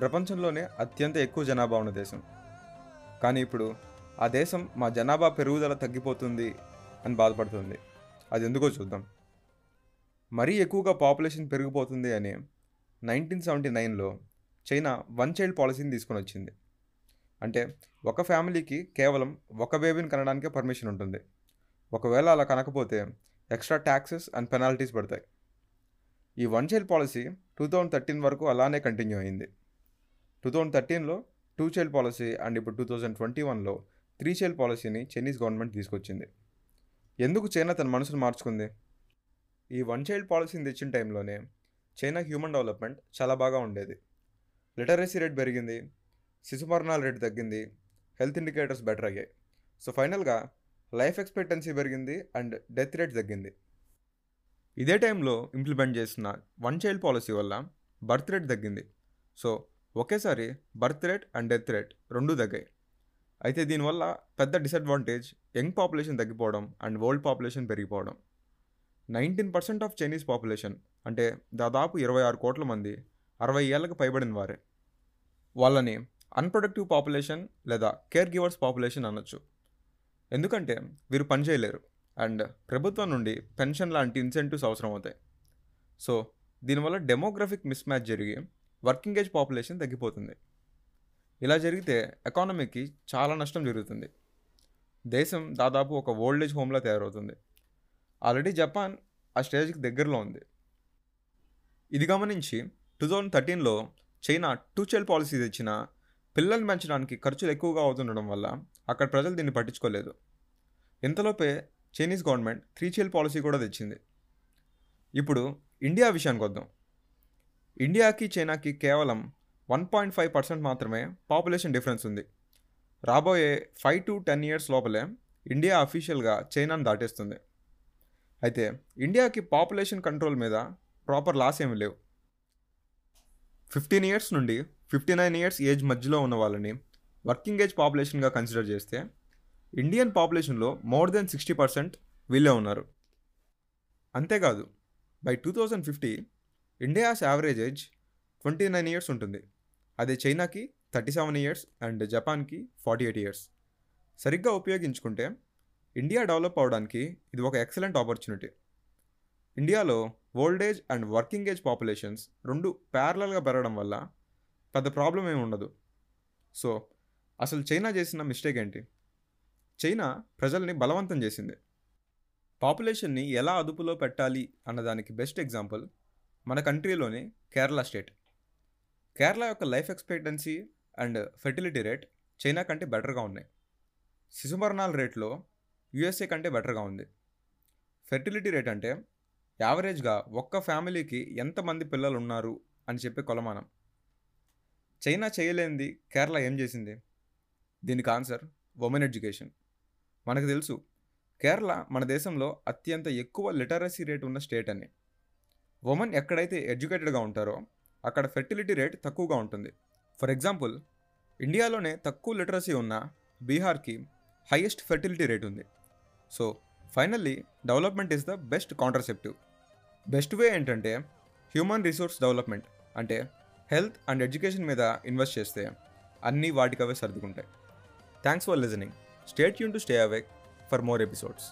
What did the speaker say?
ప్రపంచంలోనే అత్యంత ఎక్కువ జనాభా ఉన్న దేశం. కానీ ఇప్పుడు ఆ దేశం మా జనాభా పెరుగుదల తగ్గిపోతుంది అని బాధపడుతుంది. అది ఎందుకో చూద్దాం. మరీ ఎక్కువగా పాపులేషన్ పెరిగిపోతుంది అని నైన్టీన్ సెవెంటీ నైన్లో చైనా వన్ చైల్డ్ పాలసీని తీసుకొని వచ్చింది. అంటే ఒక ఫ్యామిలీకి కేవలం ఒక బేబీని కనడానికే పర్మిషన్ ఉంటుంది. ఒకవేళ అలా కనకపోతే ఎక్స్ట్రా ట్యాక్సెస్ అండ్ పెనాల్టీస్ పడతాయి. ఈ one child policy two thousand thirteen వరకు అలానే కంటిన్యూ అయింది. టూ థౌజండ్ థర్టీన్లో టూ చైల్డ్ పాలసీ అండ్ ఇప్పుడు టూ థౌజండ్ ట్వంటీ వన్లో త్రీ చైల్డ్ పాలసీని చైనీస్ గవర్నమెంట్ తీసుకొచ్చింది. ఎందుకు చైనా తన మనసును మార్చుకుంది? ఈ వన్ చైల్డ్ పాలసీని తెచ్చిన టైంలోనే చైనా హ్యూమన్ డెవలప్మెంట్ చాలా బాగా ఉండేది. లిటరసీ రేట్ పెరిగింది శిశు మరణాల రేటు తగ్గింది హెల్త్ ఇండికేటర్స్ బెటర్ అయ్యాయి. సో ఫైనల్గా లైఫ్ ఎక్స్పెక్టెన్సీ పెరిగింది అండ్ డెత్ రేట్ తగ్గింది. ఇదే టైంలో ఇంప్లిమెంట్ చేసిన వన్ చైల్డ్ పాలసీ వల్ల బర్త్ రేట్ తగ్గింది. సో ఒకేసారి birth rate and death rate రెండూ తగ్గాయి. అయితే దీనివల్ల పెద్ద డిసడ్వాంటేజ్ యంగ్ పాపులేషన్ తగ్గిపోవడం అండ్ ఓల్డ్ పాపులేషన్ పెరిగిపోవడం. Nineteen percent of Chinese population అంటే దాదాపు ఇరవై ఆరు కోట్ల మంది అరవై ఏళ్ళకు పైబడిన వారే. వాళ్ళని అన్ప్రొడక్టివ్ పాపులేషన్ లేదా కేర్ గివర్స్ పాపులేషన్ అనొచ్చు. ఎందుకంటే వీరు పని చేయలేరు అండ్ ప్రభుత్వం నుండి పెన్షన్ లాంటి ఇన్సెంటివ్స్ అవసరం అవుతాయి సో దీనివల్ల డెమోగ్రఫిక్ మిస్ మ్యాచ్ జరిగి వర్కింగ్ ఏజ్ పాపులేషన్ తగ్గిపోతుంది. ఇలా జరిగితే ఎకానమీకి చాలా నష్టం జరుగుతుంది. దేశం దాదాపు ఒక ఓల్డ్ ఏజ్ హోమ్లా తయారవుతుంది. ఆల్రెడీ జపాన్ ఆ స్టేజ్కి దగ్గరలో ఉంది. ఇది గమనించి టూ థౌజండ్ థర్టీన్లో చైనా టూ చైల్డ్ పాలసీ తెచ్చిన పిల్లల్ని పెంచడానికి ఖర్చులు ఎక్కువగా అవుతుండడం వల్ల అక్కడ ప్రజలు దీన్ని పట్టించుకోలేదు. ఇంతలోపే Chinese government three child policy కూడా తెచ్చింది. ఇప్పుడు ఇండియా విషయానికి వద్దాం. ఇండియాకి చైనాకి కేవలం వన్ పాయింట్ ఫైవ్ పర్సెంట్ మాత్రమే పాపులేషన్ డిఫరెన్స్ ఉంది. రాబోయే ఫైవ్ టు టెన్ ఇయర్స్ లోపలే ఇండియా అఫీషియల్గా చైనాను దాటేస్తుంది. అయితే ఇండియాకి పాపులేషన్ కంట్రోల్ మీద ప్రాపర్ లాస్ ఏమి లేవు. ఫిఫ్టీన్ ఇయర్స్ నుండి ఫిఫ్టీ నైన్ ఇయర్స్ ఏజ్ మధ్యలో ఉన్న వాళ్ళని వర్కింగ్ ఏజ్ పాపులేషన్గా కన్సిడర్ చేస్తే ఇండియన్ పాపులేషన్లో మోర్ దెన్ సిక్స్టీ పర్సెంట్ వీళ్ళే ఉన్నారు. అంతేకాదు by two thousand fifty India's average age twenty nine years ఉంటుంది. అదే చైనాకి థర్టీ సెవెన్ ఇయర్స్ అండ్ జపాన్కి ఫార్టీ ఎయిట్ ఇయర్స్. సరిగ్గా ఉపయోగించుకుంటే ఇండియా డెవలప్ అవడానికి ఇది ఒక ఎక్సలెంట్ ఆపర్చునిటీ. ఇండియాలో old age and working age populations రెండు ప్యారలల్గా పెరగడం వల్ల పెద్ద ప్రాబ్లం ఏమి ఉండదు. సో అసలు చైనా చేసిన మిస్టేక్ ఏంటి? చైనా ప్రజల్ని బలవంతం చేసింది. పాపులేషన్ని ఎలా అదుపులో పెట్టాలి అన్నదానికి బెస్ట్ ఎగ్జాంపుల్ మన కంట్రీలోని కేరళ స్టేట్. కేరళ యొక్క life expectancy and fertility rate China కంటే బెటర్గా ఉన్నాయి. శిశుమరణాల రేట్లో యుఎస్ఏ కంటే బెటర్గా ఉంది. ఫెర్టిలిటీ రేట్ అంటే యావరేజ్గా ఒక్క ఫ్యామిలీకి ఎంతమంది పిల్లలు ఉన్నారు అని చెప్పే కొలమానం. చైనా చేయలేనిది కేరళ ఏం చేసింది? దీనికి ఆన్సర్ ఉమెన్ ఎడ్యుకేషన్ మనకు తెలుసు కేరళ మన దేశంలో అత్యంత ఎక్కువ లిటరసీ రేట్ ఉన్న స్టేట్ అని. ఉమెన్ ఎక్కడైతే ఎడ్యుకేటెడ్గా ఉంటారో అక్కడ ఫెర్టిలిటీ రేట్ తక్కువగా ఉంటుంది. ఫర్ ఎగ్జాంపుల్ ఇండియాలోనే తక్కువ లిటరసీ ఉన్న బీహార్కి హైయెస్ట్ ఫెర్టిలిటీ రేట్ ఉంది. So finally development is the best contraceptive best way ఏంటంటే హ్యూమన్ రిసోర్స్ డెవలప్మెంట్ అంటే హెల్త్ అండ్ ఎడ్యుకేషన్ మీద ఇన్వెస్ట్ చేస్తే అన్నీ వాటికవే సర్దుకుంటాయి. Thanks for listening stay Yoon to stay awake for more episodes